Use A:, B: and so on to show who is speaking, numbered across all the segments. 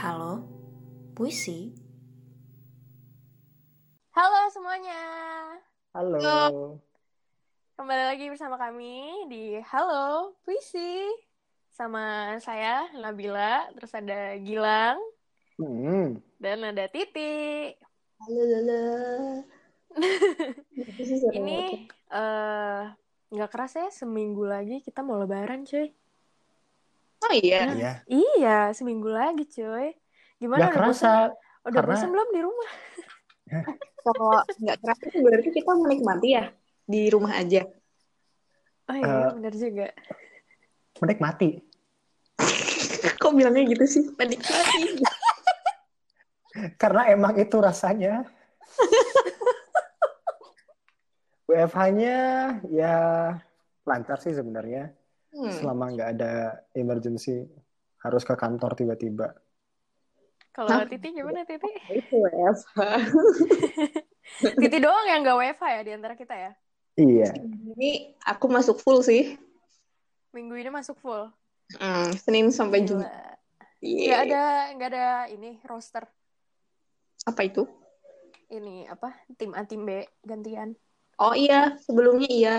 A: Halo, puisi.
B: Halo semuanya,
C: Halo.
B: kembali lagi bersama kami di Halo Puisi sama saya Nabila, terus ada Gilang
C: Hmm.
B: dan ada Titi.
D: Halo, halo.
B: Ini eh nggak kerasa ya seminggu lagi kita mau Lebaran, cuy.
D: Oh iya.
C: Iya.
B: Iya, seminggu lagi, cuy. Gimana?
C: Gak
B: udah bosan?
C: kerasa.
B: Udah
C: karena-
B: bosan belum di rumah?
D: Kalau nggak kerasa tuh berarti kita menikmati ya di rumah aja.
B: Oh iya,
C: Eh.
B: benar juga.
C: Menikmati.
D: Kok bilangnya gitu sih? Menikmati.
C: Karena emang itu rasanya. WFH-nya ya lancar sih sebenarnya.
D: Hmm.
C: Selama nggak ada emergency harus ke kantor tiba-tiba.
B: Kalau
D: Hah?
B: Titi gimana, Titi?
D: Itu WFH.
B: Titi doang yang nggak WFH ya di antara kita ya?
C: Iya.
D: Ini aku masuk full sih.
B: Minggu ini masuk full.
D: Hmm, Senin sampai. Jumat. Iya.
B: ada nggak ada ini roster
D: Apa itu?
B: ini apa tim A tim B gantian.
D: Oh iya, sebelumnya iya.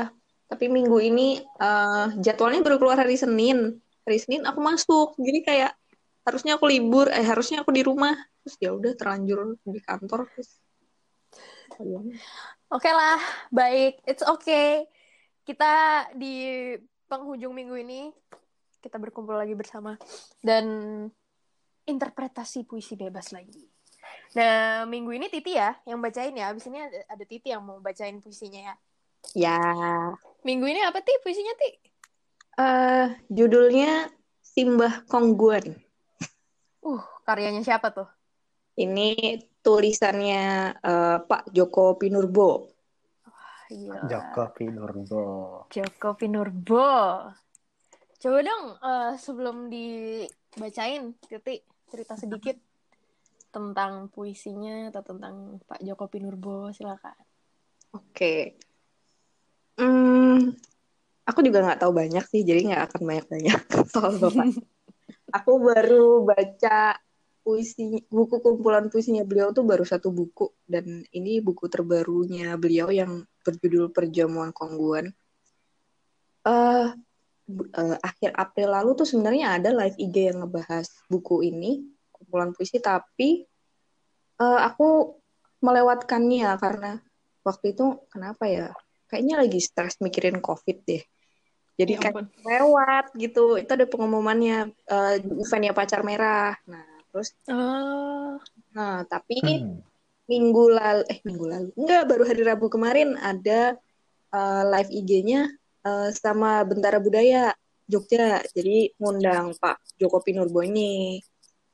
D: Tapi minggu ini eh, jadwalnya baru keluar hari Senin. Hari Senin aku masuk. Jadi kayak harusnya aku libur, eh harusnya aku di rumah. Terus ya udah terlanjur di kantor terus.
B: Oke lah, baik, it's okay. Kita di penghujung minggu ini kita berkumpul lagi bersama dan interpretasi puisi bebas lagi. Nah, minggu ini Titi ya yang bacain ya. Abis ini ada, ada Titi yang mau bacain puisinya ya.
D: Ya,
B: Minggu ini apa Ti puisinya Ti?
D: eh judulnya Simbah Kongguan.
B: Uh, karyanya siapa tuh?
D: Ini tulisannya eh, Pak Joko Pinurbo.
B: Gila.
C: Joko Pinurbo.
B: Joko Pinurbo. Coba dong eh, sebelum dibacain, Titi cerita sedikit tentang puisinya atau tentang Pak Joko Pinurbo, silakan.
D: Oke. Hmm, aku juga nggak tahu banyak sih, jadi nggak akan banyak-banyak soal bapak. aku baru baca puisi buku kumpulan puisinya beliau tuh baru satu buku. Dan ini buku terbarunya beliau yang berjudul Perjamuan Kongguan. Eh bu- eh, akhir April lalu tuh sebenarnya ada live IG yang ngebahas buku ini kumpulan puisi. Tapi eh, aku melewatkannya karena waktu itu kenapa ya? Kayaknya lagi stres mikirin covid deh jadi
B: Ya
D: kayak
B: ampun.
D: lewat gitu. Itu ada pengumumannya eh, di eventnya pacar merah. Nah terus
B: Oh,
D: nah tapi
C: Hmm.
D: minggu lalu eh minggu lalu. Enggak baru hari Rabu kemarin ada eh, live IG-nya eh, sama Bentara Budaya Jogja. Jadi ngundang Pak Joko Pinurbo ini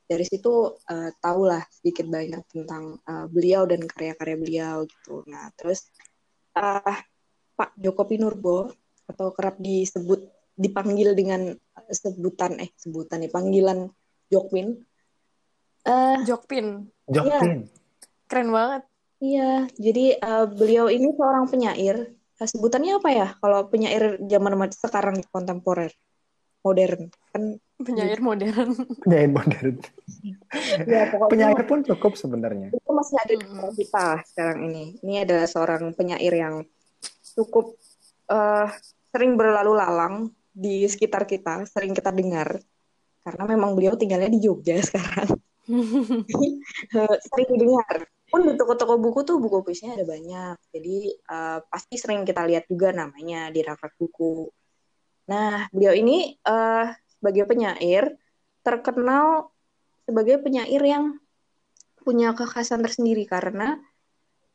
D: dari situ eh, tahulah sedikit banyak tentang eh, beliau dan karya-karya beliau gitu. Nah terus eh, Pak Joko Pinurbo atau kerap disebut dipanggil dengan sebutan eh sebutan nih panggilan Jokpin eh
B: Jokpin.
C: Jokpin.
B: Keren banget.
D: Iya, jadi eh, beliau ini seorang penyair. Eh, sebutannya apa ya? Kalau penyair zaman ma- sekarang kontemporer, modern, kan?
B: Penyair modern.
C: Penyair modern.
D: Ya, pokoknya
C: Penyair pun cukup sebenarnya.
D: itu masih ada di kita sekarang ini. Ini adalah seorang penyair yang cukup eh, sering berlalu lalang di sekitar kita, sering kita dengar. Karena memang beliau tinggalnya di Jogja sekarang. Eh, sering didengar. Pun di toko-toko buku tuh buku puisinya ada banyak. Jadi eh, pasti sering kita lihat juga namanya di rak-rak buku. Nah, beliau ini eh, sebagai penyair terkenal sebagai penyair yang punya kekhasan tersendiri karena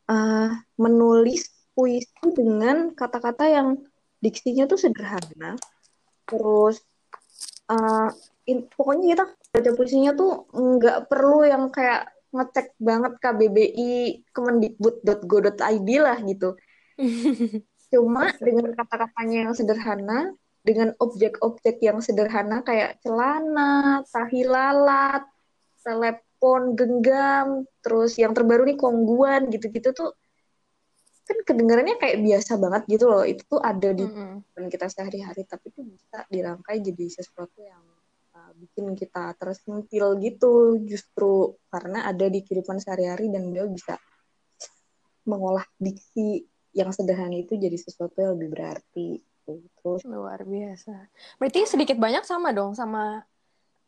D: eh, menulis puisi dengan kata-kata yang diksinya tuh sederhana. Terus eh, in- pokoknya kita baca puisinya tuh nggak perlu yang kayak ngecek banget KBBI kemendikbud.go.id lah gitu. Cuma dengan kata-katanya yang sederhana, dengan objek-objek yang sederhana kayak celana, tahi lalat, telepon genggam, terus yang terbaru nih kongguan gitu-gitu tuh kan kedengarannya kayak biasa banget gitu loh. Itu tuh ada di kehidupan kita sehari-hari, tapi itu bisa dirangkai jadi sesuatu yang uh, bikin kita tersentil gitu justru karena ada di kehidupan sehari-hari dan beliau bisa mengolah diksi yang sederhana itu jadi sesuatu yang lebih berarti terus
B: Luar biasa. Berarti sedikit banyak sama dong sama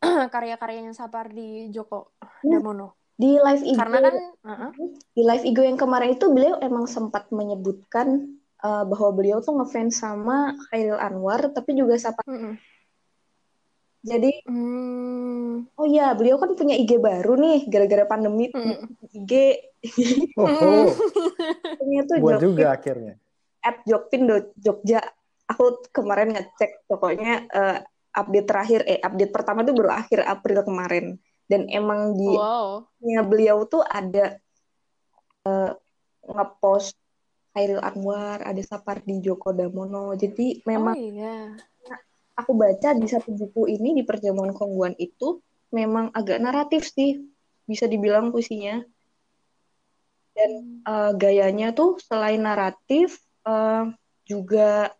B: karya-karyanya Sapardi Djoko Damono.
D: Di live IG
B: Karena kan uh-uh.
D: di live IG yang kemarin itu beliau emang sempat menyebutkan uh, bahwa beliau tuh ngefans sama Khairil Anwar tapi juga Sapa
B: Mm-mm.
D: jadi
B: Hmm.
D: oh ya beliau kan punya IG baru nih gara-gara pandemi
B: Mm-mm.
D: IG
C: Oh, oh.
D: punya tuh
C: buat
D: Jokpin
C: juga akhirnya.
D: at Jokpin do- Jogja aku kemarin ngecek pokoknya eh, update terakhir eh update pertama tuh baru akhir April kemarin dan emang di
B: Wow.
D: beliau tuh ada eh, ngepost Khairil Anwar ada Sapardi Djoko Damono jadi
B: Oh
D: memang
B: iya.
D: aku baca di satu buku ini di perjamuan kongguan itu memang agak naratif sih bisa dibilang puisinya dan eh, gayanya tuh selain naratif eh, juga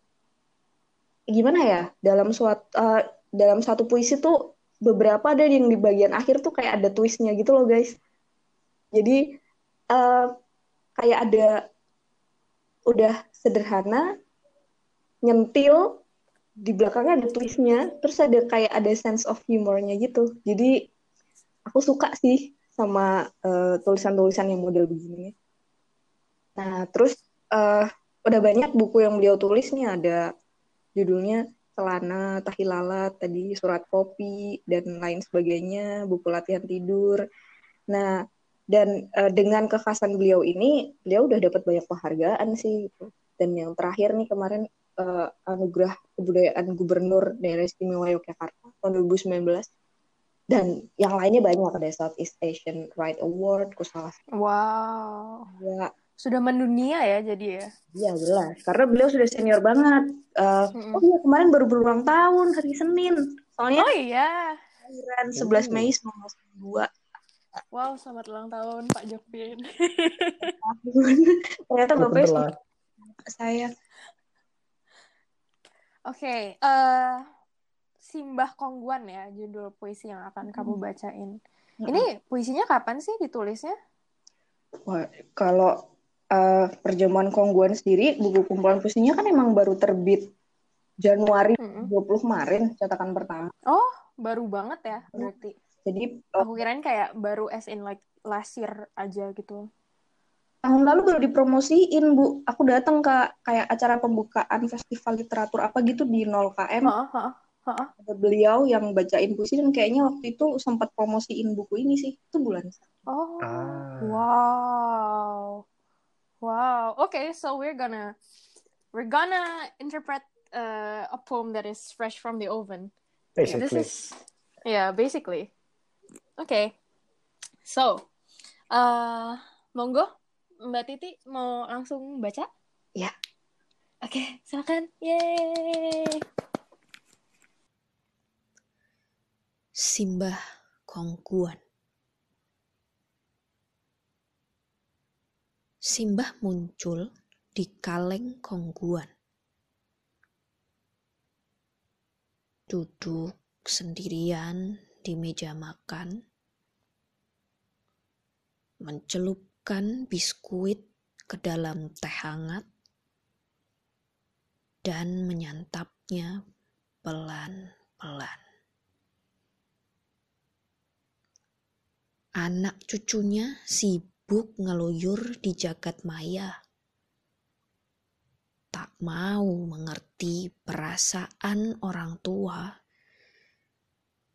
D: gimana ya dalam suatu eh, dalam satu puisi tuh beberapa ada yang di bagian akhir tuh kayak ada twistnya gitu loh guys. Jadi eh, kayak ada udah sederhana nyentil di belakangnya ada twistnya terus ada kayak ada sense of humornya gitu. Jadi aku suka sih sama eh, tulisan-tulisan yang model begini. Nah terus eh, udah banyak buku yang beliau tulis nih ada judulnya Celana, Tahilalat, tadi Surat Kopi, dan lain sebagainya, buku latihan tidur. Nah, dan eh, dengan kekhasan beliau ini, beliau udah dapat banyak penghargaan sih. gitu. Dan yang terakhir nih kemarin eh, anugerah kebudayaan gubernur daerah istimewa Yogyakarta tahun 2019. Dan yang lainnya banyak ada Southeast Asian Right Award, Kusala
B: Wow.
D: juga.
B: Sudah mendunia ya jadi ya.
D: Iya jelas, karena beliau sudah senior banget. Eh,
B: Mm-mm.
D: oh iya kemarin baru berulang tahun hari Senin. Soalnya
B: Oh iya.
D: kelahiran 11 Mei 1992
B: Wow, selamat ulang tahun Pak Jokpin.
D: Ternyata bapaknya sama saya.
B: Oke, eh Simbah Kongguan ya judul puisi yang akan kamu bacain. Ini puisinya kapan sih ditulisnya?
D: Wah, kalau eh, perjamuan Kongguan sendiri, buku kumpulan puisinya kan emang baru terbit Januari
B: Mm-mm.
D: 20 kemarin, cetakan pertama.
B: Oh, baru banget ya berarti.
D: Jadi
B: Aku kirain kayak baru as in like last year aja gitu.
D: tahun lalu baru dipromosiin, Bu. Aku datang ke kayak acara pembukaan festival literatur apa gitu di 0KM.
B: Heeh, heeh, heeh.
D: Ada beliau yang bacain puisi dan kayaknya waktu itu sempat promosiin buku ini sih. Itu bulan
B: Oh,
C: Ah.
B: wow, wow. Okay, so we're gonna we're gonna interpret uh, a poem that is fresh from the oven. This
C: Basically.
B: is yeah, basically. Okay, so uh, monggo Mbak Titi mau langsung baca?
D: Ya.
B: Oke, silakan. Yeay.
A: Simbah Kongguan. Simbah muncul di kaleng Kongguan. Duduk sendirian di meja makan, mencelupkan biskuit ke dalam teh hangat, dan menyantapnya pelan-pelan. Anak cucunya sibuk ngeluyur di jagat maya. Tak mau mengerti perasaan orang tua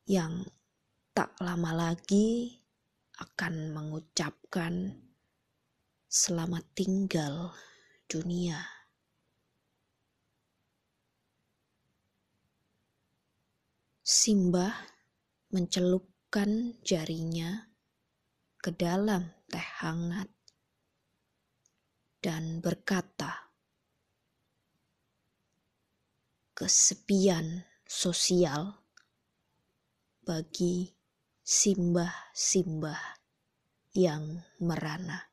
A: yang tak lama lagi akan mengucapkan selamat tinggal dunia. Simbah mencelupkan jarinya ke dalam teh hangat dan berkata, "Kesepian sosial bagi simbah-simbah yang merana."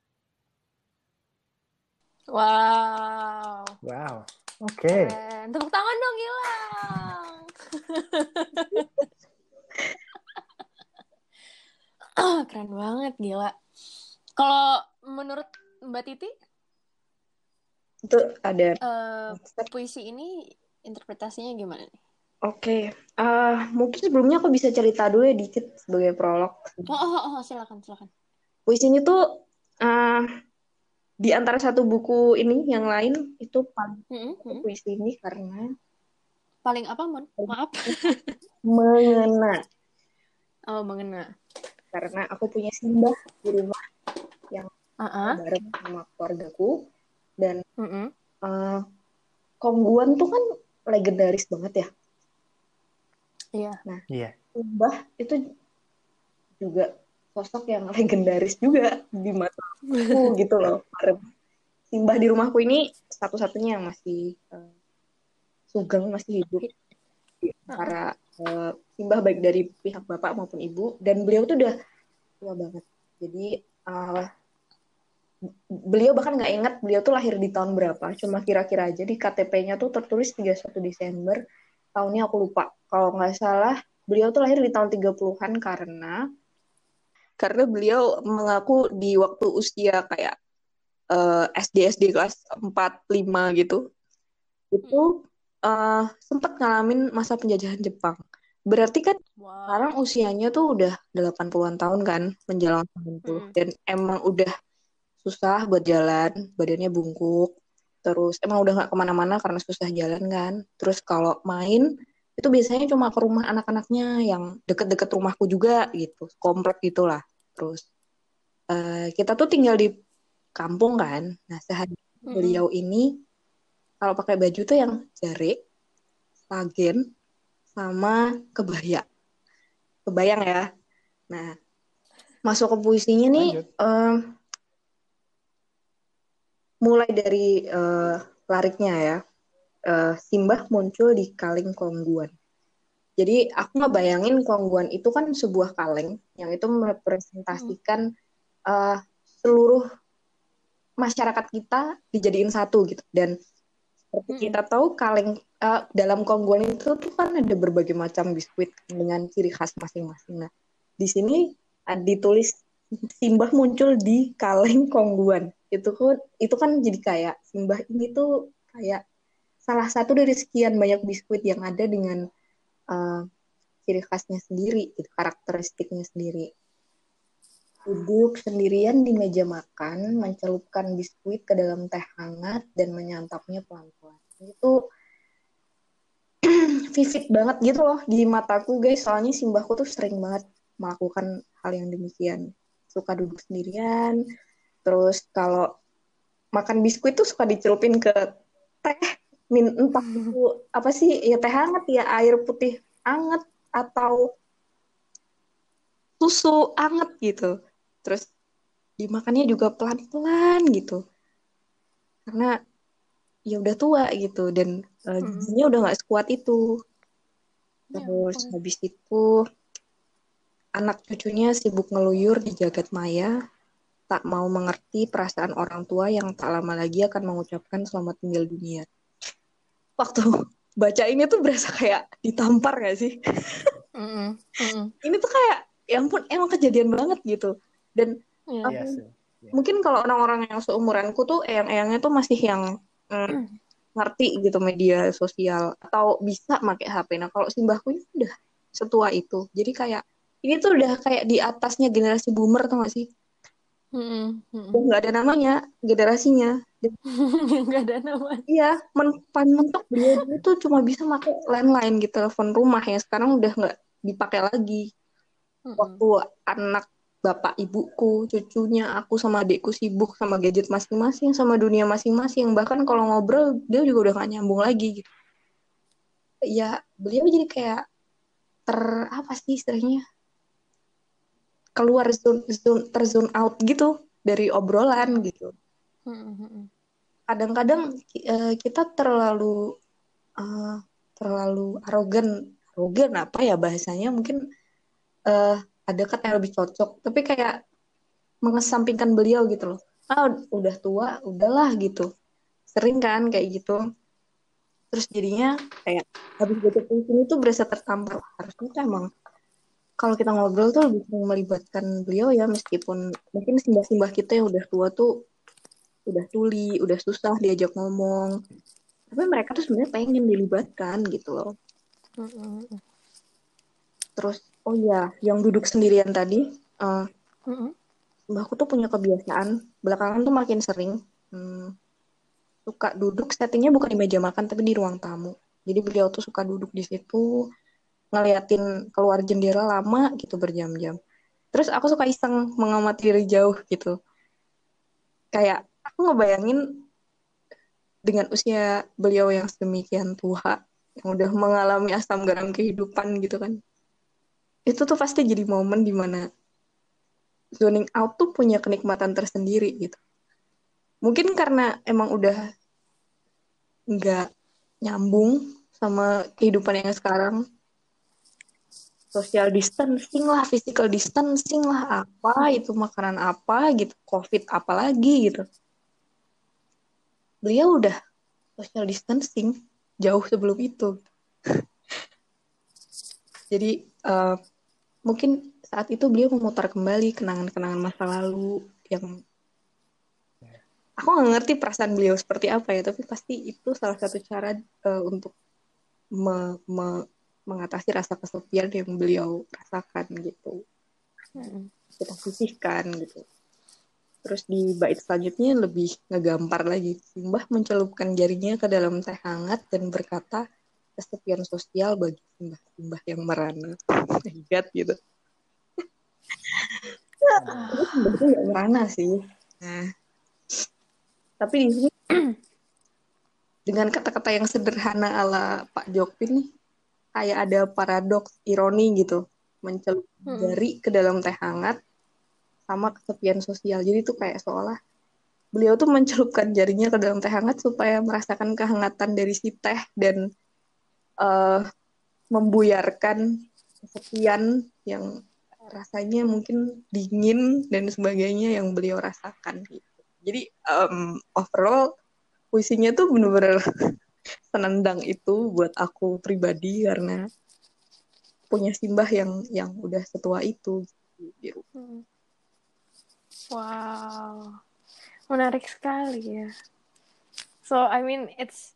B: Wow.
C: Wow. Oke.
B: Keren. Tepuk tangan dong, Gilang. Keren banget, gila. Kalau menurut Mbak Titi,
D: Itu ada
B: eh, puisi ini interpretasinya gimana nih?
D: Oke, eh, mungkin sebelumnya aku bisa cerita dulu ya dikit sebagai prolog.
B: Oh, oh, oh, silakan, silakan.
D: Puisi ini tuh eh, di antara satu buku ini yang lain itu paling
B: Mm-mm, mm-mm.
D: puisi ini karena
B: Paling apa, Mon? Maaf.
D: mengena.
B: Oh, mengena.
D: Karena aku punya simbah di rumah
B: Ah, ah.
D: bareng sama keluargaku dan
B: Mm-mm.
D: eh, Kongguan tuh kan legendaris banget ya.
B: Iya.
C: Iya.
D: Simbah itu juga sosok yang legendaris juga di mataku gitu loh. Simbah di rumahku ini satu-satunya yang masih eh, sugeng masih hidup. Para simbah baik dari pihak bapak maupun ibu dan beliau tuh udah tua banget. Jadi eh, beliau bahkan nggak ingat beliau tuh lahir di tahun berapa. Cuma kira-kira aja di KTP-nya tuh tertulis 31 Desember. Tahunnya aku lupa. Kalau nggak salah beliau tuh lahir di tahun 30-an karena karena beliau mengaku di waktu usia kayak eh, SD SD kelas 4 5 gitu. Itu eh, sempat ngalamin masa penjajahan Jepang. Berarti kan
B: Wow.
D: sekarang usianya tuh udah 80-an tahun kan, menjelang 90.
B: Mm-mm.
D: Dan emang udah susah buat jalan, badannya bungkuk. Terus emang udah nggak ke mana-mana karena susah jalan kan. Terus kalau main, itu biasanya cuma ke rumah anak-anaknya yang deket-deket rumahku juga gitu. Komplek gitulah. Terus eh, kita tuh tinggal di kampung kan. Nah sehari
B: Mm-mm.
D: beliau ini kalau pakai baju tuh yang jarik, sagen, sama kebaya. Kebayang ya. Nah, masuk ke puisinya nih em, mulai dari eh, lariknya ya. Eh, Simbah muncul di kaleng kongguan. Jadi aku nggak bayangin kongguan itu kan sebuah kaleng yang itu merepresentasikan eh, seluruh masyarakat kita dijadiin satu gitu. Dan seperti
B: Mm-mm.
D: kita tahu kaleng eh, dalam kongguan itu tuh kan ada berbagai macam biskuit dengan ciri khas masing-masing. Nah, di sini eh, ditulis Simbah muncul di kaleng kongguan. Itu kan itu kan jadi kayak Simbah ini tuh kayak salah satu dari sekian banyak biskuit yang ada dengan eh, ciri khasnya sendiri, gitu, karakteristiknya sendiri. Duduk sendirian di meja makan, mencelupkan biskuit ke dalam teh hangat dan menyantapnya pelan-pelan. Itu vivid banget gitu loh di mataku guys. Soalnya simbahku tuh sering banget melakukan hal yang demikian. Suka duduk sendirian, terus kalau makan biskuit tuh suka dicelupin ke teh, min entah itu apa sih ya teh hangat ya air putih hangat atau susu hangat gitu. Terus dimakannya juga pelan-pelan gitu. Karena ya udah tua gitu dan uh,
B: Mm-mm.
D: giginya udah nggak sekuat itu.
B: Ya
D: Terus
B: ampun.
D: habis itu anak cucunya sibuk ngeluyur di jagat maya, tak mau mengerti perasaan orang tua yang tak lama lagi akan mengucapkan selamat tinggal dunia. Waktu baca ini tuh berasa kayak ditampar gak sih?
B: Mm-mm. Mm-mm.
D: Ini tuh kayak, ya ampun, emang kejadian banget gitu. Dan
B: Iya.
C: Iya sih.
D: mungkin kalau orang-orang yang seumuranku tuh eyang-eyangnya tuh masih yang mm, ngerti gitu media sosial atau bisa pakai HP. Nah kalau simbahku ini udah setua itu, jadi kayak ini tuh udah kayak di atasnya generasi boomer tuh gak sih?
B: Mm-mm.
D: Udah nggak ada namanya generasinya.
B: Nggak ada nama.
D: iya, men paling mentok beliau dulu tuh cuma bisa pakai landline gitu, telepon rumah ya. Sekarang udah nggak dipakai lagi.
B: Mm-mm.
D: Waktu anak bapak ibuku, cucunya, aku sama adikku sibuk sama gadget masing-masing, sama dunia masing-masing. Bahkan kalau ngobrol, dia juga udah gak nyambung lagi gitu. Ya, beliau jadi kayak ter, apa sih istilahnya? Keluar zone, zone, terzone out gitu dari obrolan gitu.
B: Mm-mm.
D: Kadang-kadang eh, kita terlalu eh, terlalu arogan, arogan apa ya bahasanya? Mungkin eh, ada kata yang lebih cocok. Tapi kayak mengesampingkan beliau gitu loh. Ah udah tua udahlah gitu. Sering kan kayak gitu. Terus jadinya kayak habis baca puisi ini tuh berasa tertampar. Harusnya tuh emang kalau kita ngobrol tuh lebih sering melibatkan beliau ya meskipun mungkin simbah-simbah kita yang udah tua tuh udah tuli, udah susah diajak ngomong. Tapi mereka tuh sebenarnya pengen dilibatkan gitu loh. Terus oh iya, yang duduk sendirian tadi, eh,
B: Mm-mm.
D: mbahku tuh punya kebiasaan belakangan tuh makin sering hmm, suka duduk settingnya bukan di meja makan tapi di ruang tamu. Jadi beliau tuh suka duduk di situ ngeliatin keluar jendela lama gitu berjam-jam. Terus aku suka iseng mengamati dari jauh gitu. Kayak aku ngebayangin dengan usia beliau yang sedemikian tua, yang udah mengalami asam garam kehidupan gitu kan. Itu tuh pasti jadi momen di mana zoning out tuh punya kenikmatan tersendiri gitu. Mungkin karena emang udah nggak nyambung sama kehidupan yang sekarang. Social distancing lah, physical distancing lah, apa itu makanan apa gitu, covid apa lagi gitu. Beliau udah social distancing jauh sebelum itu. Jadi eh, mungkin saat itu beliau memutar kembali kenangan-kenangan masa lalu yang aku nggak ngerti perasaan beliau seperti apa ya tapi pasti itu salah satu cara eh, untuk me- me- mengatasi rasa kesepian yang beliau rasakan gitu.
B: Mm-mm.
D: kita sisihkan gitu. Terus di bait selanjutnya lebih ngegampar lagi. Simbah mencelupkan jarinya ke dalam teh hangat dan berkata kesepian sosial bagi simbah-simbah yang merana hebat gitu. Tapi sebenarnya nggak merana sih. Nah. Tapi di sini dengan kata-kata yang sederhana ala Pak Jokpin nih kayak ada paradoks ironi gitu. Mencelup jari ke dalam teh hangat sama kesepian sosial. Jadi tuh kayak seolah beliau tuh mencelupkan jarinya ke dalam teh hangat supaya merasakan kehangatan dari si teh dan eh, membuyarkan kesepian yang rasanya mungkin dingin dan sebagainya yang beliau rasakan gitu. Jadi em, overall puisinya tuh bener-bener senendang itu buat aku pribadi karena punya simbah yang yang udah setua itu gitu.
B: Wow, menarik sekali ya. So I mean it's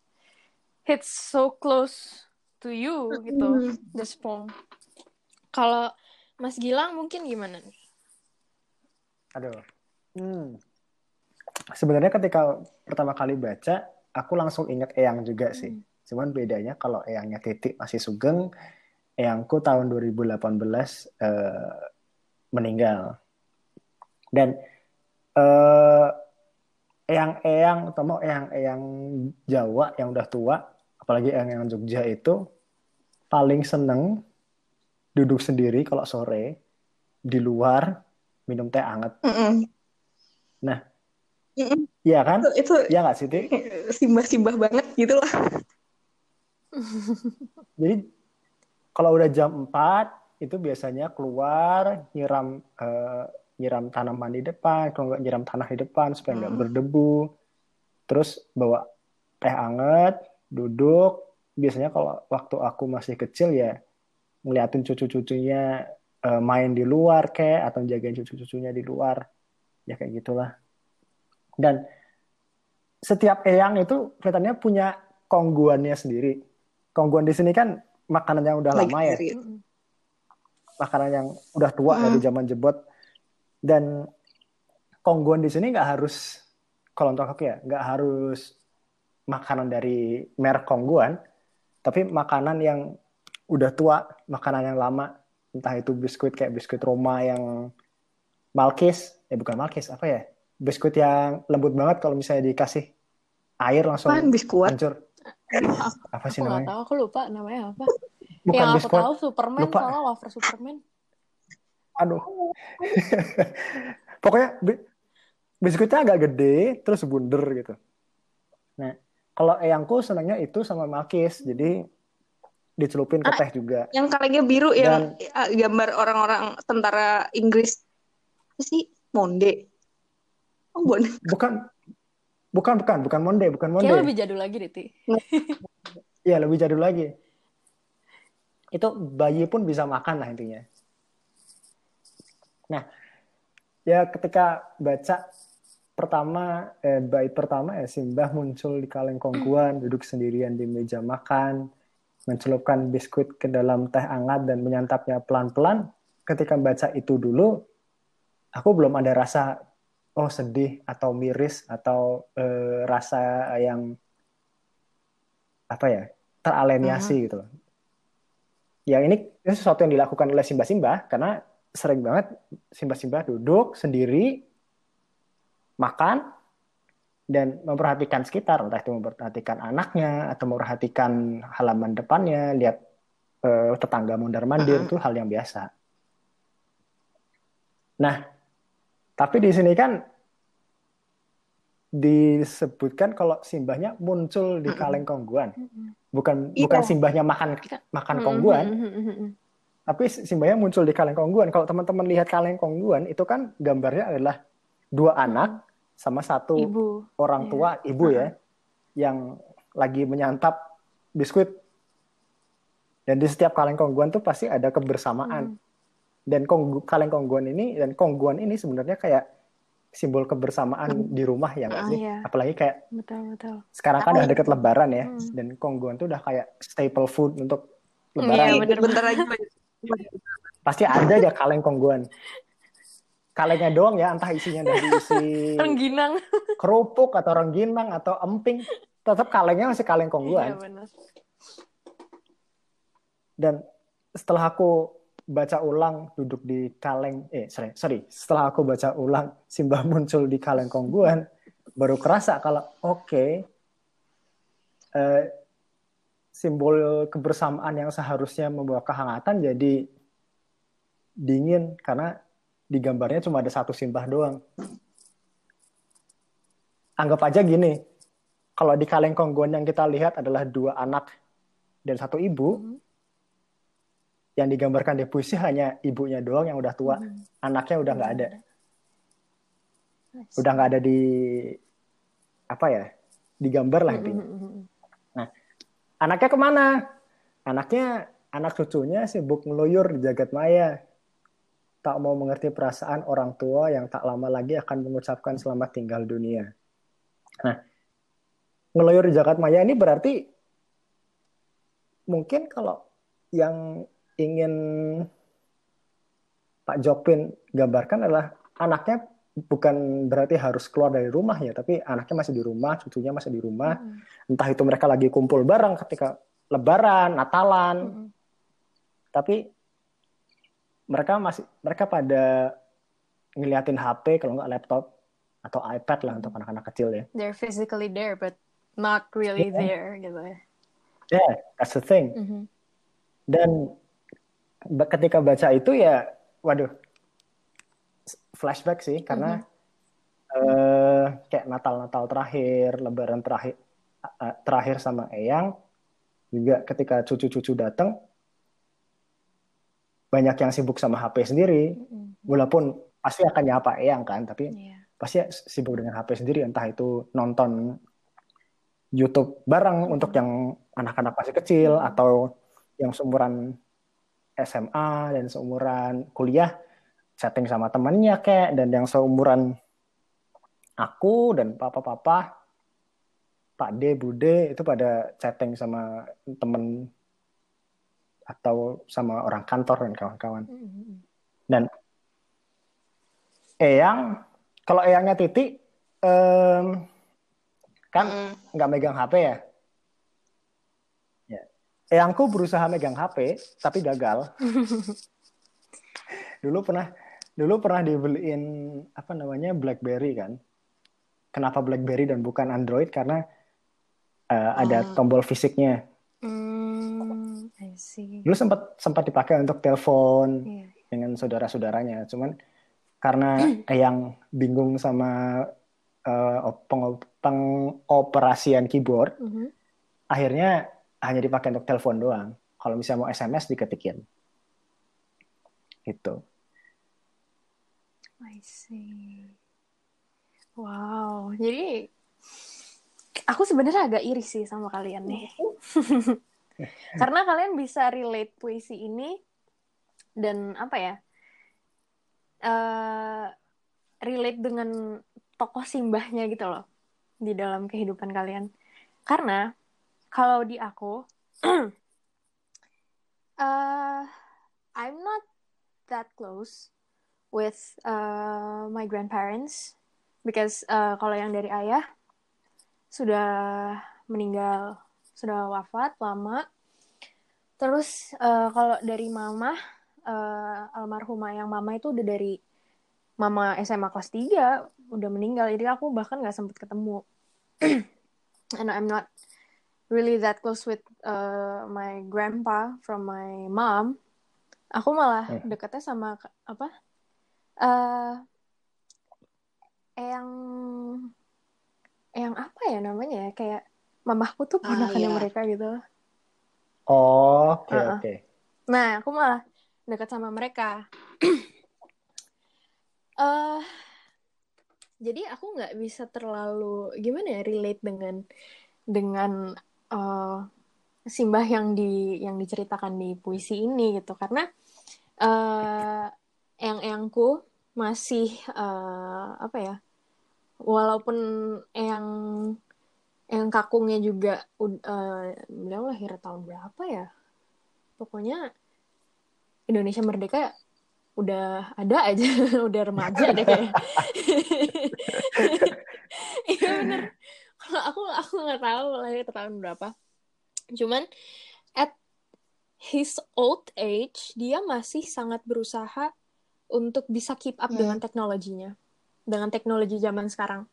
B: it's so close to you gitu,
D: Hmm.
B: this poem. Kalau Mas Gilang mungkin gimana nih?
C: Aduh. Hmm. Sebenarnya ketika pertama kali baca, aku langsung ingat Eyang juga sih. Cuman bedanya kalau Eyangnya Titik masih sugeng, Eyangku tahun 2018 eh, meninggal. Dan eh, Eyang-eyang atau mau eyang-eyang Jawa yang udah tua, apalagi eyang-eyang Jogja itu paling seneng duduk sendiri kalau sore di luar minum teh hangat.
D: Mm-mm.
C: Nah,
D: Mm-mm.
C: Iya kan?
D: Itu, itu
C: Iya nggak sih,
D: simbah-simbah banget gitu lah.
C: Jadi kalau udah jam 4 itu biasanya keluar nyiram eh, nyiram tanaman di depan, kalau nggak nyiram tanah di depan supaya nggak
D: Hmm.
C: berdebu. Terus bawa teh anget, duduk. Biasanya kalau waktu aku masih kecil ya ngeliatin cucu-cucunya eh, main di luar kayak atau jagain cucu-cucunya di luar. Ya kayak gitulah. Dan setiap eyang itu kelihatannya punya kongguannya sendiri. Kongguan di sini kan makanan yang udah
D: Lagi
C: lama ya, makanan yang udah tua
D: Hmm.
C: dari zaman jebot. Dan kongguan di sini nggak harus, kalau untuk aku ya, nggak harus makanan dari merek kongguan, tapi makanan yang udah tua, makanan yang lama, entah itu biskuit kayak biskuit Roma yang Malkis, ya bukan Malkis, apa ya? Biskuit yang lembut banget kalau misalnya dikasih air langsung
D: Apaan biskuit?
C: hancur. Apa sih
B: Aku
C: namanya?
B: tahu, aku lupa namanya apa.
C: Bukan
B: yang aku
C: biskuit.
B: tahu Superman,
C: Lupa.
B: soalnya wafer Superman.
C: Aduh. Pokoknya bi- biskuitnya agak gede, terus bunder gitu. Nah, kalau eyangku senangnya itu sama Malkis, jadi dicelupin ke
D: Ah,
C: teh juga.
D: Yang kalengnya biru yang
C: Dan-
D: eh, gambar orang-orang tentara Inggris. Apa sih? Monde. Oh, bon.
C: Bukan, bukan, bukan, bukan monde, bukan monde.
B: Kayaknya lebih jadul lagi deh, Ti.
C: Iya, lebih jadul lagi. Itu bayi pun bisa makan lah intinya. Nah, ya ketika baca pertama eh, bait pertama ya Simbah muncul di kaleng kongguan, duduk sendirian di meja makan, mencelupkan biskuit ke dalam teh hangat dan menyantapnya pelan-pelan. Ketika baca itu dulu, aku belum ada rasa oh sedih atau miris atau eh, rasa yang apa ya teraleniasi gitu loh. Ya ini, ini sesuatu yang dilakukan oleh Simba-Simba karena sering banget Simba-Simba duduk sendiri makan dan memperhatikan sekitar, entah itu memperhatikan anaknya atau memperhatikan halaman depannya, lihat eh, tetangga mondar mandir itu hal yang biasa. Nah, tapi di sini kan disebutkan kalau simbahnya muncul di kaleng kongguan. Bukan
D: Iya.
C: bukan simbahnya makan makan kongguan, tapi simbahnya muncul di kaleng kongguan. Kalau teman-teman lihat kaleng kongguan itu kan gambarnya adalah dua anak sama satu
B: Ibu.
C: orang tua ibu ya yang lagi menyantap biskuit. Dan di setiap kaleng kongguan tuh pasti ada kebersamaan. Dan konggu- kaleng kongguan ini dan kongguan ini sebenarnya kayak simbol kebersamaan di rumah ya nggak
B: Ah,
C: sih?
B: iya.
C: Apalagi kayak
B: Betul, betul.
C: sekarang kan udah deket lebaran ya
B: Hmm.
C: dan kongguan tuh udah kayak staple food untuk
B: Iya,
C: lebaran.
B: bener
D: bentar lagi
C: Pasti ada aja kaleng kongguan. Kalengnya doang ya, entah isinya dari isi
B: Rengginang.
C: kerupuk atau rengginang atau emping, tetap kalengnya masih kaleng
B: Iya,
C: kongguan.
B: benar.
C: Dan setelah aku baca ulang duduk di kaleng, eh sorry, sorry, setelah aku baca ulang Simbah muncul di kaleng kongguan, baru kerasa kalau oke, eh, simbol kebersamaan yang seharusnya membawa kehangatan jadi dingin karena di gambarnya cuma ada satu Simbah doang. Anggap aja gini, kalau di kaleng kongguan yang kita lihat adalah dua anak dan satu ibu,
B: Mhm.
C: yang digambarkan di puisi hanya ibunya doang yang udah tua,
B: Mhm.
C: anaknya udah nggak ada, udah nggak ada di apa ya, digambar lah intinya.
B: Mhm, mhm,
C: Anaknya ke mana? Anaknya, anak cucunya sibuk ngeluyur di jagat maya. Tak mau mengerti perasaan orang tua yang tak lama lagi akan mengucapkan selamat tinggal dunia. Nah, ngeluyur di jagat maya ini berarti mungkin kalau yang ingin Pak Jokpin gambarkan adalah anaknya bukan berarti harus keluar dari rumah ya, tapi anaknya masih di rumah, cucunya masih di rumah,
B: mhm.
C: entah itu mereka lagi kumpul bareng ketika lebaran, Natalan,
B: Mhm.
C: tapi mereka masih mereka pada ngeliatin HP kalau nggak laptop atau iPad lah untuk anak-anak kecil ya.
B: They're physically there, but not really
C: Yeah.
B: there, gitu ya.
C: Yeah, that's the thing.
B: Mhm.
C: Dan ba- ketika baca itu ya, waduh, flashback sih karena eh, kayak Natal-Natal terakhir, Lebaran terakhir eh, terakhir sama Eyang juga ketika cucu-cucu datang banyak yang sibuk sama HP sendiri,
B: Mhm.
C: walaupun pasti akan nyapa Eyang kan, tapi
B: Iya.
C: pasti sibuk dengan HP sendiri, entah itu nonton YouTube bareng untuk yang anak-anak masih kecil atau yang seumuran SMA dan seumuran kuliah chatting sama temannya kayak dan yang seumuran aku dan papa-papa Pak D, Bude itu pada chatting sama temen atau sama orang kantor dan kawan-kawan.
B: Mhm.
C: Dan Eyang, kalau Eyangnya Titi, em, kan
D: Mm.
C: nggak megang HP ya? Ya. Eyangku berusaha megang HP, tapi gagal. dulu pernah, dulu pernah dibeliin apa namanya BlackBerry kan? Kenapa BlackBerry dan bukan Android? Karena eh, ada
D: Oh.
C: tombol fisiknya.
B: Mm.
C: Dulu sempat sempat dipakai untuk telepon,
B: Iya.
C: dengan saudara-saudaranya. Cuman karena yang bingung sama eh, peng- pengoperasian keyboard,
B: Mhm.
C: akhirnya hanya dipakai untuk telepon doang. Kalau misalnya mau SMS diketikin. Gitu.
B: I see. Wow, jadi aku sebenarnya agak iri sih sama kalian nih. Karena kalian bisa relate puisi ini dan apa ya? uh, relate dengan tokoh simbahnya gitu loh di dalam kehidupan kalian. Karena kalau di aku, uh, I'm not that close with uh, my grandparents because uh, kalau yang dari ayah sudah meninggal sudah wafat lama. Terus uh, kalau dari mama uh, almarhumah yang mama itu udah dari mama SMA kelas 3 udah meninggal. Jadi aku bahkan nggak sempet ketemu. And I'm not really that close with uh, my grandpa from my mom. Aku malah hmm. deketnya sama apa? Uh, yang yang apa ya namanya ya? Kayak mamahku tuh ah, ponakannya ah, iya. mereka gitu
C: oh oke okay, uh -uh. oke okay.
B: nah aku malah dekat sama mereka uh, jadi aku nggak bisa terlalu gimana ya relate dengan dengan uh, simbah yang di yang diceritakan di puisi ini gitu karena uh, yang yangku masih uh, apa ya walaupun yang yang kakungnya juga uh, beliau lahir tahun berapa ya? Pokoknya Indonesia merdeka udah ada aja udah remaja deh. Kayak iya bener. Kalau aku aku nggak tahu lahir tahun berapa. Cuman at his old age dia masih sangat berusaha untuk bisa keep up hmm. dengan teknologinya. Dengan teknologi zaman sekarang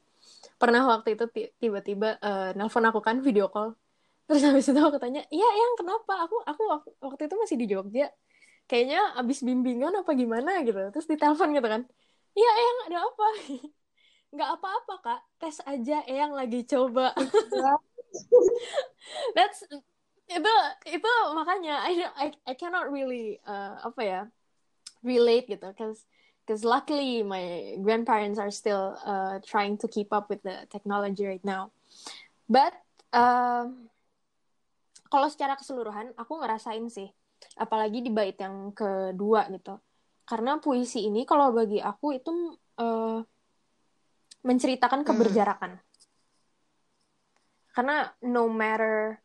B: pernah waktu itu tiba-tiba uh, nelpon aku kan video call. Terus habis itu aku tanya iya yang kenapa? Aku aku waktu itu masih di Jogja. Kayaknya abis bimbingan apa gimana gitu. Terus ditelepon gitu kan. Iya yang ada apa? Nggak apa-apa kak. Tes aja yang lagi coba. That's itu itu makanya I I, I cannot really uh, apa ya relate gitu. Because because luckily my grandparents are still uh, trying to keep up with the technology right now but uh, kalau secara keseluruhan aku ngerasain sih apalagi di bait yang kedua gitu karena puisi ini kalau bagi aku itu uh, menceritakan hmm. keberjarakan hmm. karena no matter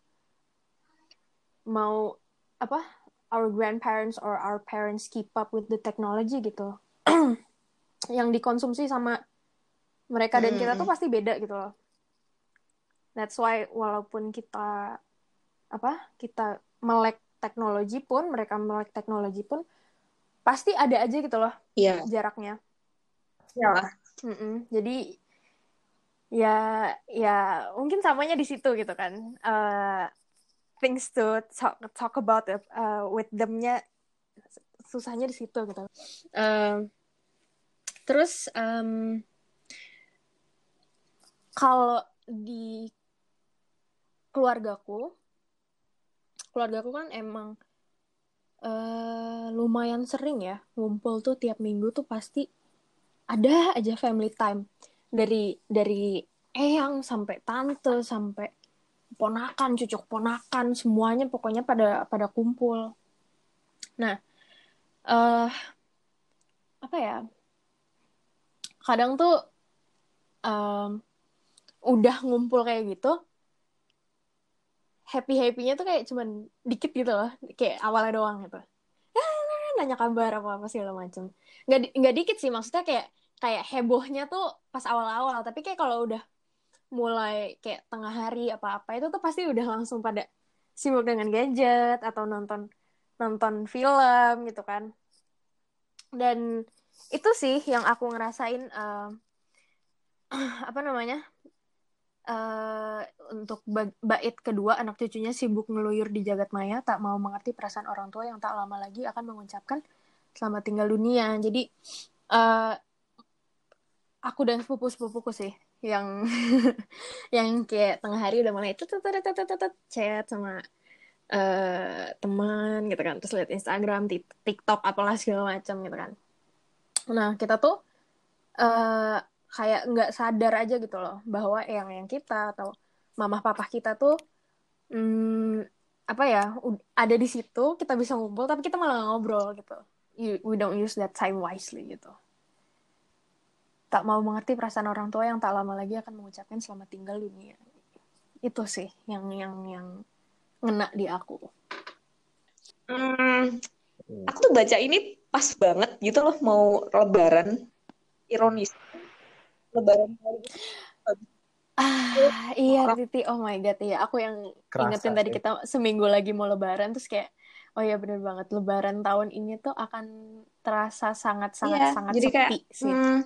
B: mau apa our grandparents or our parents keep up with the technology gitu yang dikonsumsi sama mereka dan kita tuh pasti beda gitu loh that's why walaupun kita apa kita melek teknologi pun mereka melek teknologi pun pasti ada aja gitu loh yeah. jaraknya
D: ya
B: mm -mm. jadi ya ya mungkin samanya di situ gitu kan uh, things to talk talk about uh, with them-nya susahnya di situ gitu. Uh, terus um, kalau di keluargaku, keluargaku kan emang uh, lumayan sering ya ngumpul tuh tiap minggu tuh pasti ada aja family time dari dari eyang sampai tante sampai ponakan, cucuk ponakan, semuanya pokoknya pada pada kumpul. Nah, uh, apa ya? Kadang tuh um, udah ngumpul kayak gitu, happy happynya tuh kayak cuman dikit gitu loh, kayak awalnya doang gitu. nanya kabar apa apa segala macem. Nggak nggak dikit sih maksudnya kayak kayak hebohnya tuh pas awal-awal, tapi kayak kalau udah mulai kayak tengah hari apa-apa itu tuh pasti udah langsung pada sibuk dengan gadget atau nonton nonton film gitu kan dan itu sih yang aku ngerasain uh, apa namanya uh, untuk bait kedua anak cucunya sibuk ngeluyur di jagat maya tak mau mengerti perasaan orang tua yang tak lama lagi akan mengucapkan selamat tinggal dunia. Jadi uh, aku dan sepupu sepupuku sih yang yang kayak tengah hari udah mulai chat sama uh, teman gitu kan. Terus lihat Instagram TikTok apalah segala macam gitu kan nah kita tuh uh, kayak nggak sadar aja gitu loh bahwa yang yang kita atau mamah papa kita tuh hmm, apa ya ada di situ kita bisa ngumpul tapi kita malah ngobrol gitu we don't use that time wisely gitu tak mau mengerti perasaan orang tua yang tak lama lagi akan mengucapkan selamat tinggal dunia. Itu sih yang yang yang ngena di aku.
D: Hmm, aku tuh baca ini pas banget gitu loh mau lebaran ironis lebaran.
B: Ah, iya Titi, oh my god, iya aku yang
C: Kerasa
B: ingetin tadi kita seminggu lagi mau lebaran terus kayak oh iya bener banget lebaran tahun ini tuh akan terasa sangat sangat
D: Iya,
B: sangat
D: jadi kayak
B: sepi sih.
D: hmm,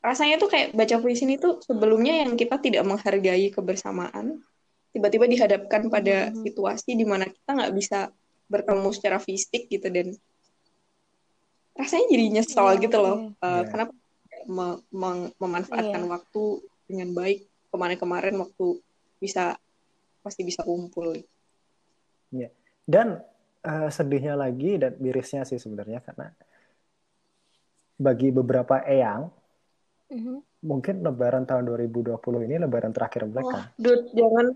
D: rasanya tuh kayak baca puisi ini tuh sebelumnya yang kita tidak menghargai kebersamaan tiba-tiba dihadapkan pada
B: Mhm.
D: situasi di mana kita nggak bisa bertemu secara fisik gitu dan rasanya jadi nyesel
B: Iya,
D: gitu loh
B: iya.
D: Eh,
C: Iya.
D: kenapa me- meng- memanfaatkan
B: Iya.
D: waktu dengan baik kemarin-kemarin waktu bisa pasti bisa kumpul
C: Dan eh, sedihnya lagi dan mirisnya sih sebenarnya karena bagi beberapa eyang
B: Mhm.
C: mungkin lebaran tahun 2020 ini lebaran terakhir mereka.
D: Dude, jangan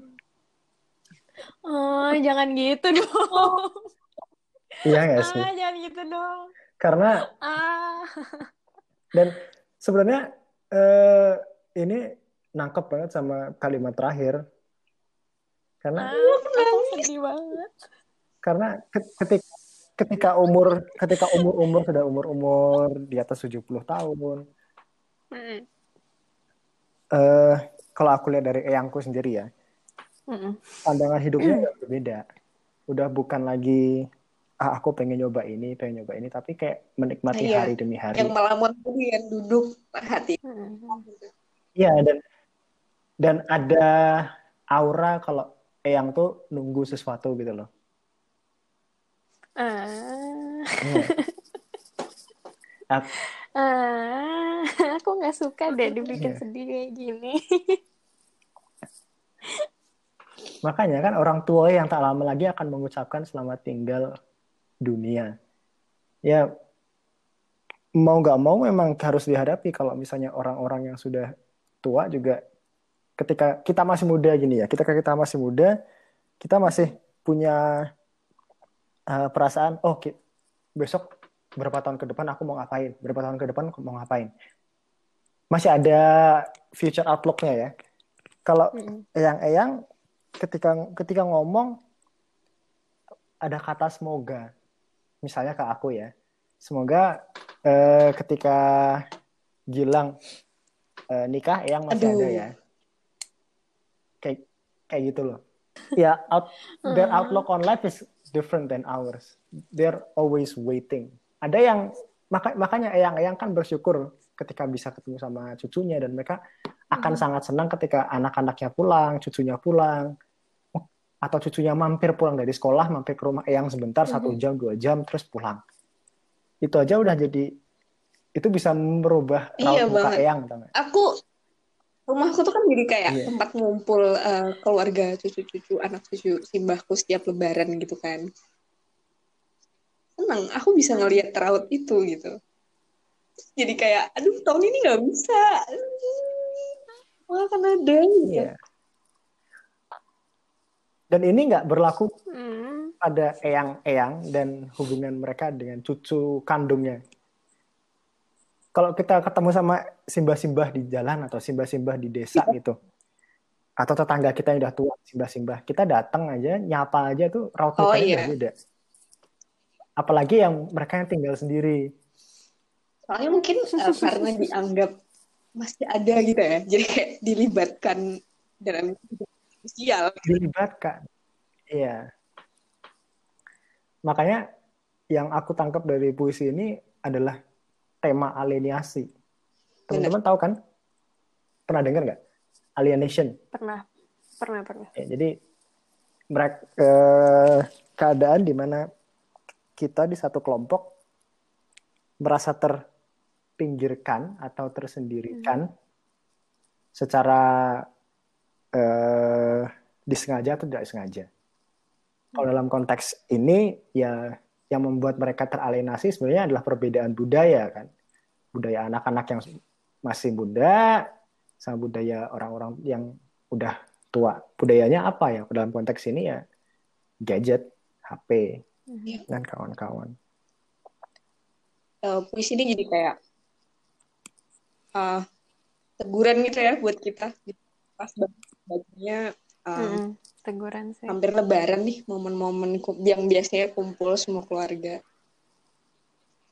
B: Oh, jangan gitu dong.
C: Iya nggak sih?
B: Ah, jangan gitu dong.
C: Karena
B: Ah.
C: dan sebenarnya eh, ini nangkep banget sama kalimat terakhir. Karena
B: Ah, aku sedih banget.
C: karena ke- ketika ketika umur ketika umur-umur sudah umur-umur di atas 70 tahun
B: Mm-mm.
C: eh kalau aku lihat dari eyangku sendiri ya pandangan hidupnya udah berbeda udah bukan lagi ah aku pengen nyoba ini pengen nyoba ini tapi kayak menikmati
D: Iya.
C: hari demi hari
D: yang melamun tuh yang duduk hati.
C: Iya dan dan ada aura kalau eyang tuh nunggu sesuatu gitu loh
B: Ah.
C: Hmm. Ap-
B: Ah, aku nggak suka deh dibikin
C: Iya.
B: sedih kayak gini.
C: Makanya kan orang tua yang tak lama lagi akan mengucapkan selamat tinggal dunia. Ya mau nggak mau memang harus dihadapi kalau misalnya orang-orang yang sudah tua juga ketika kita masih muda gini ya, ketika kita masih muda, kita masih punya uh, perasaan, oh besok berapa tahun ke depan aku mau ngapain, berapa tahun ke depan aku mau ngapain. Masih ada future outlook-nya ya. Kalau
B: Mm-mm.
C: eyang-eyang ketika ketika ngomong ada kata semoga misalnya ke aku ya semoga eh, ketika Gilang eh, nikah eyang masih
D: Aduh.
C: ada ya kayak kayak gitu loh ya out, their
B: Hmm.
C: outlook on life is different than ours they're always waiting ada yang maka, makanya eyang-eyang kan bersyukur ketika bisa ketemu sama cucunya dan mereka akan
B: Mhm.
C: sangat senang ketika anak-anaknya pulang, cucunya pulang, atau cucunya mampir pulang dari sekolah, mampir ke rumah eyang sebentar satu
B: Mhm.
C: jam dua jam terus pulang. Itu aja udah jadi itu bisa merubah raut
D: Iya
C: muka
D: banget.
C: eyang,
D: aku rumahku tuh kan jadi kayak
C: Iya.
D: tempat ngumpul eh, keluarga cucu-cucu anak cucu simbahku setiap lebaran gitu kan senang aku bisa ngelihat raut itu gitu jadi kayak aduh tahun ini nggak bisa Wah, kan ada gitu.
C: Iya. Dan ini nggak berlaku
B: Mm.
C: pada eyang-eyang dan hubungan mereka dengan cucu kandungnya. Kalau kita ketemu sama simbah-simbah di jalan atau simbah-simbah di desa gitu, atau tetangga kita yang udah tua, simbah-simbah, kita datang aja, nyapa aja tuh raut
D: Oh, iya.
C: beda. Apalagi yang mereka yang tinggal sendiri.
D: soalnya mungkin eh, karena dianggap masih ada gitu ya jadi kayak dilibatkan dalam sosial
C: dilibatkan. Iya. Makanya yang aku tangkap dari puisi ini adalah tema alienasi. Teman-teman tahu kan? Pernah dengar nggak? Alienation.
B: Pernah, pernah, pernah.
C: Ya, jadi mereka eh, keadaan di mana kita di satu kelompok merasa terpinggirkan atau tersendirikan secara eh, disengaja atau tidak disengaja. Kalau dalam konteks ini ya yang membuat mereka teralienasi sebenarnya adalah perbedaan budaya kan. Budaya anak-anak yang masih muda sama budaya orang-orang yang udah tua. Budayanya apa ya? Dalam konteks ini ya gadget, HP,
B: Mhm.
C: dan kawan-kawan.
D: Eh, puisi ini jadi kayak uh, teguran gitu ya buat kita pas baginya um,
B: Mm-mm. teguran sih.
D: hampir lebaran nih momen-momen yang biasanya kumpul semua keluarga.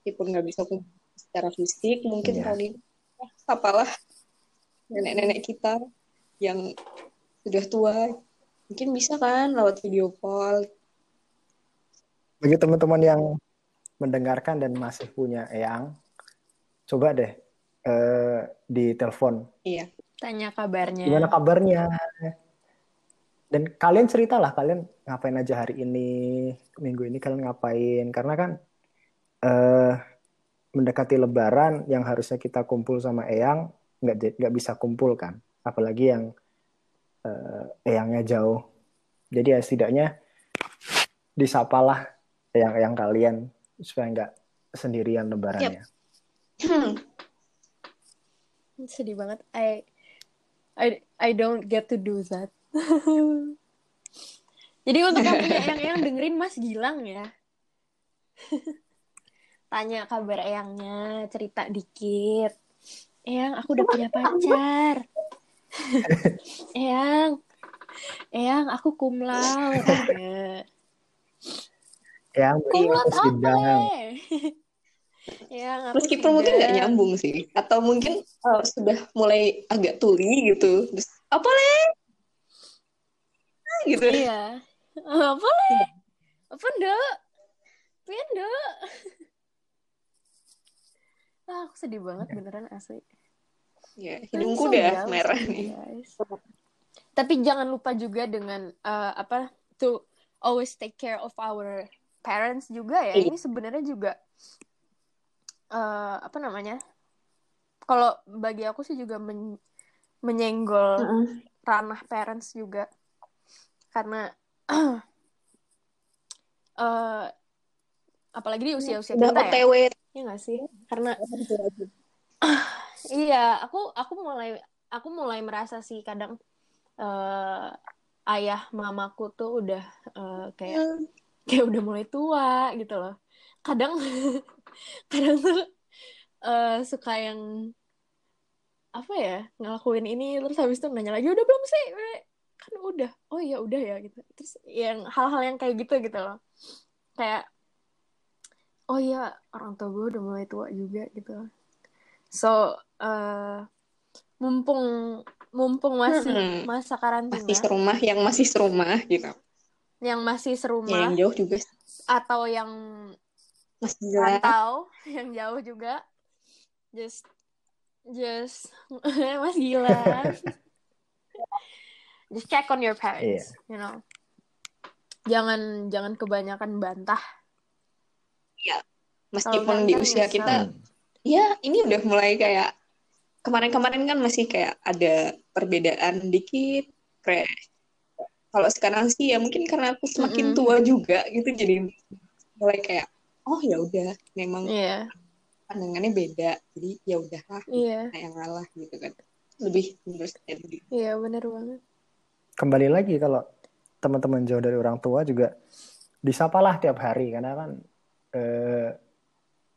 D: Meskipun nggak bisa kumpul secara fisik mungkin tahun ini ya, apalah nenek-nenek kita yang sudah tua mungkin bisa kan lewat video call.
C: Bagi teman-teman yang mendengarkan dan masih punya eyang, coba deh eh, di telepon
D: iya
B: tanya kabarnya
C: gimana kabarnya. Dan kalian ceritalah kalian ngapain aja hari ini, minggu ini kalian ngapain? Karena kan eh, mendekati Lebaran yang harusnya kita kumpul sama eyang nggak nggak bisa kumpul kan, apalagi yang eh, eyangnya jauh. Jadi ya setidaknya disapalah eyang-eyang kalian supaya nggak sendirian Lebarannya.
B: sedih banget I I I don't get to do that. Jadi untuk kamu yang yang dengerin Mas Gilang ya. Tanya kabar Eyangnya cerita dikit. Eyang aku udah punya pacar. Eyang Eyang aku cum laude.
C: Eyang terus
B: apa aku
D: meskipun mungkin nggak nyambung sih atau mungkin uh, sudah mulai agak tuli gitu terus apa le gitu
B: Iya. Apa le? Apa ndak? Pian ndak? Ah, aku sedih banget beneran asli.
D: ya hidungku udah merah nih
B: guys. Tapi jangan lupa juga dengan eh, apa to always take care of our parents juga ya.
D: Iya.
B: Ini sebenarnya juga eh apa namanya? Kalau bagi aku sih juga men- menyenggol ranah parents juga. Karena eh apalagi di usia-usia
D: udah
B: kita ya.
D: OTW
B: ya nggak sih? Karena iya aku aku mulai aku mulai merasa sih kadang eh ayah mamaku tuh udah eh, kayak kayak udah mulai tua gitu loh kadang kadang tuh eh, suka yang apa ya ngelakuin ini terus habis itu nanya lagi udah belum sih? Kan udah. Oh iya udah ya gitu. Terus yang hal-hal yang kayak gitu gitu loh. Kayak oh iya orang tua gue udah mulai tua juga gitu. So eh mumpung mumpung masih
D: Mm-mm.
B: masa karantina.
D: Masih serumah yang masih serumah gitu.
B: Yang masih
D: ya,
B: serumah
D: yang jauh juga
B: atau yang
D: masih jelas
B: rantau yang jauh juga. Just just mas gila. Just check on your parents you know. Jangan jangan kebanyakan bantah.
D: Meskipun
B: Kalau
D: di usia
B: nyesel.
D: kita ya ini udah mulai kayak kemarin-kemarin kan masih kayak ada perbedaan dikit kayak kalau sekarang sih ya mungkin karena aku semakin
B: Mm-mm.
D: tua juga gitu jadi mulai kayak oh ya udah memang
B: iya.
D: pandangannya beda jadi ya udahlah
B: iya.
D: kita yang ngalah gitu kan. Lebih understanding
B: iya bener banget.
C: Kembali lagi kalau teman-teman jauh dari orang tua juga disapalah tiap hari karena kan eh,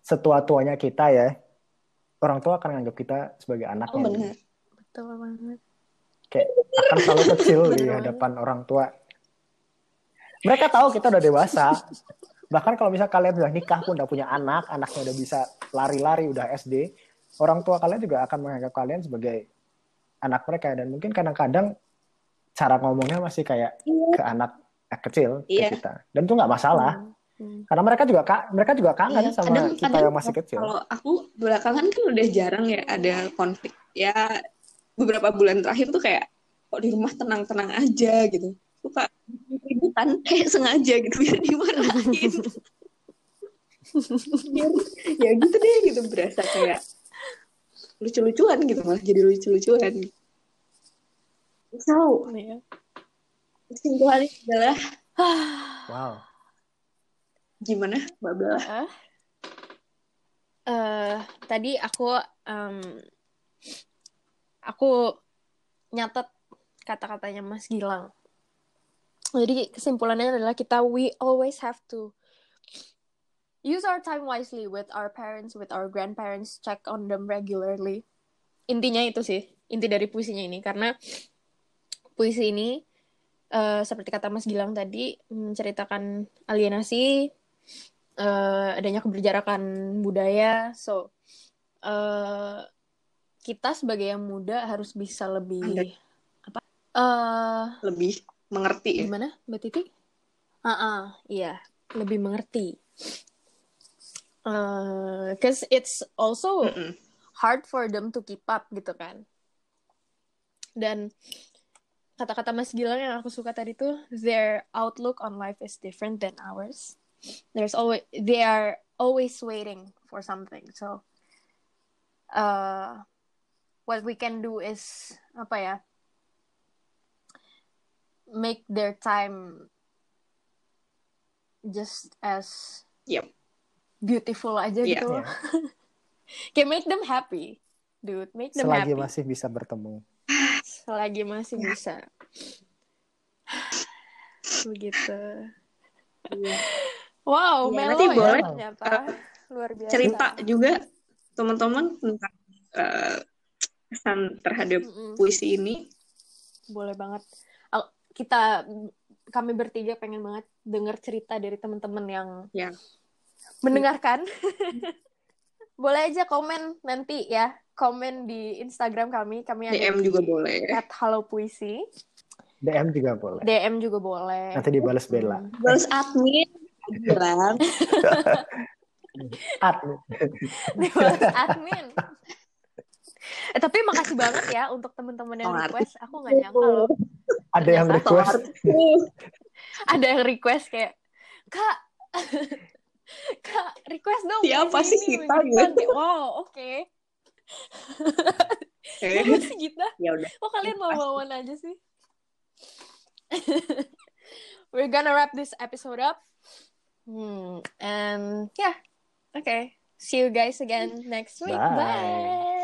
C: setua-tuanya kita ya orang tua akan anggap kita sebagai
D: oh
C: anaknya
D: benar
B: betul banget.
C: Kayak akan selalu kecil di hadapan orang tua. Mereka tahu kita udah dewasa. Bahkan kalau misal kalian udah nikah pun udah punya anak, anaknya udah bisa lari-lari, udah SD, orang tua kalian juga akan menganggap kalian sebagai anak mereka dan mungkin kadang-kadang cara ngomongnya masih kayak ke anak kecil
D: Iya.
C: ke kita. Dan itu nggak masalah.
B: Hmm.
C: Karena mereka juga ka- mereka juga kangen
D: Iya,
C: sama
D: kadang-
C: kita
D: kadang
C: yang masih kecil.
D: Kalau aku belakangan kan udah jarang ya ada konflik. Ya beberapa bulan terakhir tuh kayak kok di rumah tenang-tenang aja gitu. Suka ributan kayak sengaja gitu biar dimarahin. Biar- ya gitu deh gitu berasa kayak lucu-lucuan gitu malah jadi lucu-lucuan. So,
B: Iya.
D: kesimpulannya adalah
C: Wow.
D: gimana Mbak Bella?
B: Eh, eh, tadi aku em, aku nyatet kata-katanya Mas Gilang. Jadi kesimpulannya adalah kita we always have to use our time wisely with our parents, with our grandparents, check on them regularly. intinya itu sih inti dari puisinya ini karena puisi ini eh, seperti kata Mas Gilang tadi menceritakan alienasi eh, adanya keberjarakan budaya so eh, kita sebagai yang muda harus bisa lebih
D: Andai.
B: apa eh
D: Lebih mengerti ya.
B: gimana Mbak Titi? Ah, ah, iya, lebih mengerti. Eh, cause it's also
D: Mm-mm.
B: hard for them to keep up gitu kan. Dan kata-kata Mas Gilang yang aku suka tadi tuh, their outlook on life is different than ours. There's always they are always waiting for something. So, uh, what we can do is apa ya? Make their time just as
D: Yep.
B: beautiful aja
D: Iya.
B: gitu. Kayak make them happy, dude. Make them
C: Selagi
B: happy.
C: masih bisa bertemu.
B: Selagi masih bisa. Begitu. Wow,
D: Ya,
B: melo
D: nanti
B: ya
D: boleh,
B: ternyata. Luar biasa.
D: Cerita juga teman-teman tentang eh, kesan terhadap
B: Mm-mm.
D: puisi ini.
B: Boleh banget. Kita kami bertiga pengen banget denger cerita dari teman-teman yang
D: Ya.
B: mendengarkan. Boleh aja komen nanti ya. Komen di Instagram kami. Kami ada
D: DM
B: di
D: juga boleh.
B: At Halo Puisi.
C: DM juga boleh.
B: DM juga boleh.
C: Nanti dibalas Bella.
D: Balas admin.
B: Dibalas admin. Eh, tapi makasih banget ya untuk teman-teman yang request. Aku nggak nyangka loh.
C: Ada yang request.
B: Ada yang request kayak, Kak, Kak, request dong.
D: Siapa sih kita gitu?
B: depan." Kayak, Wow, oke.
D: Eh,
B: Makasih Gita.
D: ya udah.
B: Kok kalian mau bawaan aja sih? We're gonna wrap this episode up. Hmm, and yeah, okay. See you guys again next week.
C: Bye.
B: Bye.